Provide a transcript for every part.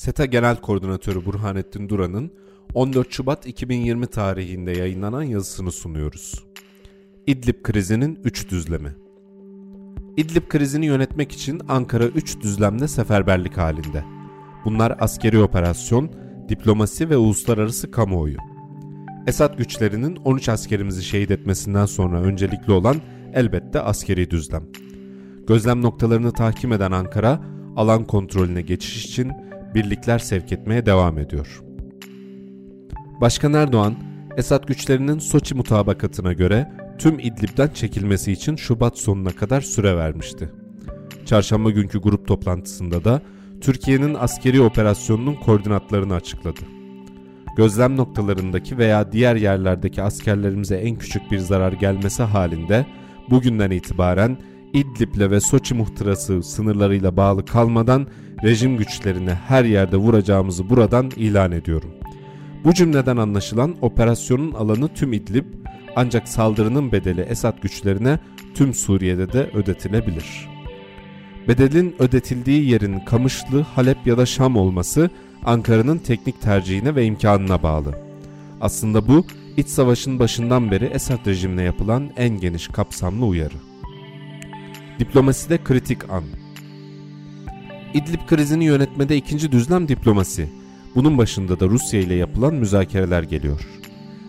SETA Genel Koordinatörü Burhanettin Duran'ın 14 Şubat 2020 tarihinde yayınlanan yazısını sunuyoruz. İdlib krizinin 3 düzlemi İdlib krizini yönetmek için Ankara 3 düzlemde seferberlik halinde. Bunlar askeri operasyon, diplomasi ve uluslararası kamuoyu. Esad güçlerinin 13 askerimizi şehit etmesinden sonra öncelikli olan elbette askeri düzlem. Gözlem noktalarını tahkim eden Ankara, alan kontrolüne geçiş için birlikler sevk etmeye devam ediyor. Başkan Erdoğan, Esad güçlerinin Soçi mutabakatına göre tüm İdlib'den çekilmesi için Şubat sonuna kadar süre vermişti. Çarşamba günkü grup toplantısında da Türkiye'nin askeri operasyonunun koordinatlarını açıkladı. Gözlem noktalarındaki veya diğer yerlerdeki askerlerimize en küçük bir zarar gelmesi halinde bugünden itibaren İdlib'le ve Soçi muhtırası sınırlarıyla bağlı kalmadan rejim güçlerini her yerde vuracağımızı buradan ilan ediyorum. Bu cümleden anlaşılan operasyonun alanı tüm İdlib ancak saldırının bedeli Esad güçlerine tüm Suriye'de de ödetilebilir. Bedelin ödetildiği yerin Kamışlı, Halep ya da Şam olması Ankara'nın teknik tercihine ve imkanına bağlı. Aslında bu iç savaşın başından beri Esad rejimine yapılan en geniş kapsamlı uyarı. Diplomaside kritik an. İdlib krizini yönetmede ikinci düzlem diplomasi. Bunun başında da Rusya ile yapılan müzakereler geliyor.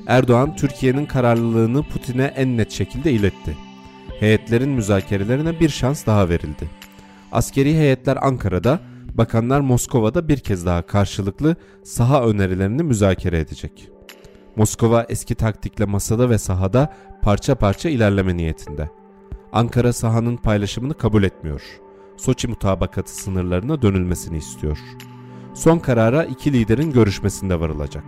Erdoğan Türkiye'nin kararlılığını Putin'e en net şekilde iletti. Heyetlerin müzakerelerine bir şans daha verildi. Askeri heyetler Ankara'da, bakanlar Moskova'da bir kez daha karşılıklı saha önerilerini müzakere edecek. Moskova eski taktikle masada ve sahada parça parça ilerleme niyetinde. Ankara sahanın paylaşımını kabul etmiyor. Soçi mutabakatı sınırlarına dönülmesini istiyor. Son karara iki liderin görüşmesinde varılacak.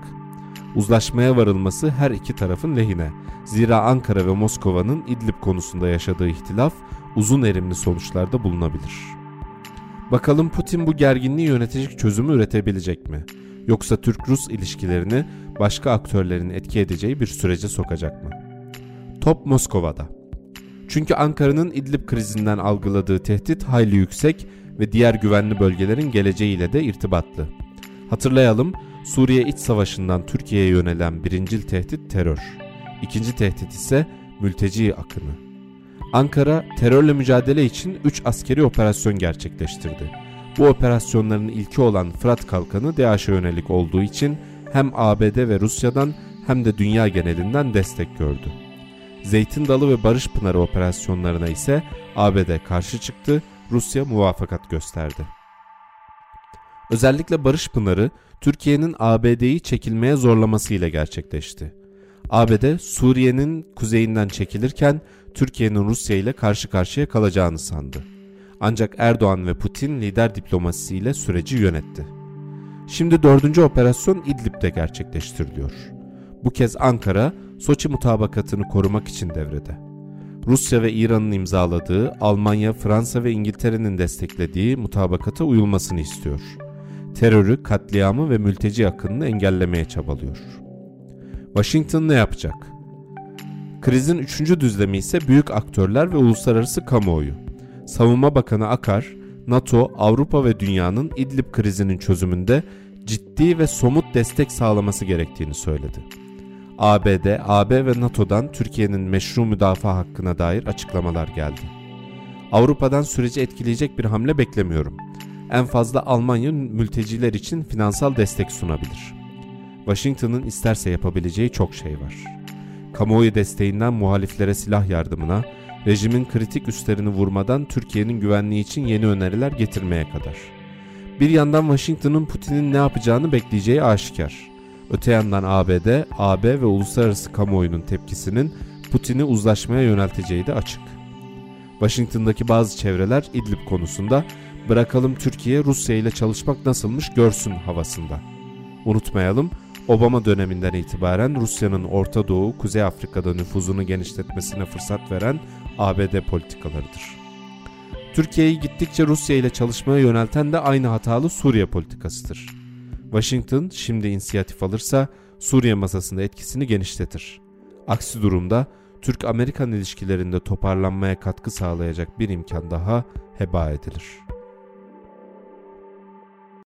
Uzlaşmaya varılması her iki tarafın lehine. Zira Ankara ve Moskova'nın İdlib konusunda yaşadığı ihtilaf uzun erimli sonuçlarda bulunabilir. Bakalım Putin bu gerginliği yönetecek çözümü üretebilecek mi? Yoksa Türk-Rus ilişkilerini başka aktörlerin etki edeceği bir sürece sokacak mı? Top Moskova'da. Çünkü Ankara'nın İdlib krizinden algıladığı tehdit hayli yüksek ve diğer güvenli bölgelerin geleceğiyle de irtibatlı. Hatırlayalım, Suriye iç savaşından Türkiye'ye yönelen birincil tehdit terör. İkinci tehdit ise mülteci akını. Ankara terörle mücadele için 3 askeri operasyon gerçekleştirdi. Bu operasyonların ilki olan Fırat Kalkanı DAEŞ'e yönelik olduğu için hem ABD ve Rusya'dan hem de dünya genelinden destek gördü. Zeytin Dalı ve Barış Pınarı operasyonlarına ise ABD karşı çıktı, Rusya muvafakat gösterdi. Özellikle Barış Pınarı Türkiye'nin ABD'yi çekilmeye zorlamasıyla gerçekleşti. ABD Suriye'nin kuzeyinden çekilirken Türkiye'nin Rusya ile karşı karşıya kalacağını sandı. Ancak Erdoğan ve Putin lider diplomasisiyle süreci yönetti. Şimdi dördüncü operasyon İdlib'de gerçekleştiriliyor. Bu kez Ankara, Soçi mutabakatını korumak için devrede. Rusya ve İran'ın imzaladığı, Almanya, Fransa ve İngiltere'nin desteklediği mutabakata uyulmasını istiyor. Terörü, katliamı ve mülteci akınını engellemeye çabalıyor. Washington ne yapacak? Krizin üçüncü düzlemi ise büyük aktörler ve uluslararası kamuoyu. Savunma Bakanı Akar, NATO, Avrupa ve dünyanın İdlib krizinin çözümünde ciddi ve somut destek sağlaması gerektiğini söyledi. ABD, AB ve NATO'dan Türkiye'nin meşru müdafaa hakkına dair açıklamalar geldi. Avrupa'dan süreci etkileyecek bir hamle beklemiyorum. En fazla Almanya mülteciler için finansal destek sunabilir. Washington'ın isterse yapabileceği çok şey var. Kamuoyu desteğinden muhaliflere silah yardımına, rejimin kritik üstlerini vurmadan Türkiye'nin güvenliği için yeni öneriler getirmeye kadar. Bir yandan Washington'ın Putin'in ne yapacağını bekleyeceği aşikar. Öte yandan ABD, AB ve uluslararası kamuoyunun tepkisinin Putin'i uzlaşmaya yönelteceği de açık. Washington'daki bazı çevreler İdlib konusunda bırakalım Türkiye Rusya ile çalışmak nasılmış görsün havasında. Unutmayalım Obama döneminden itibaren Rusya'nın Orta Doğu, Kuzey Afrika'da nüfuzunu genişletmesine fırsat veren ABD politikalarıdır. Türkiye'yi gittikçe Rusya ile çalışmaya yönelten de aynı hatalı Suriye politikasıdır. Washington şimdi inisiyatif alırsa Suriye masasında etkisini genişletir. Aksi durumda Türk-Amerikan ilişkilerinde toparlanmaya katkı sağlayacak bir imkan daha heba edilir.''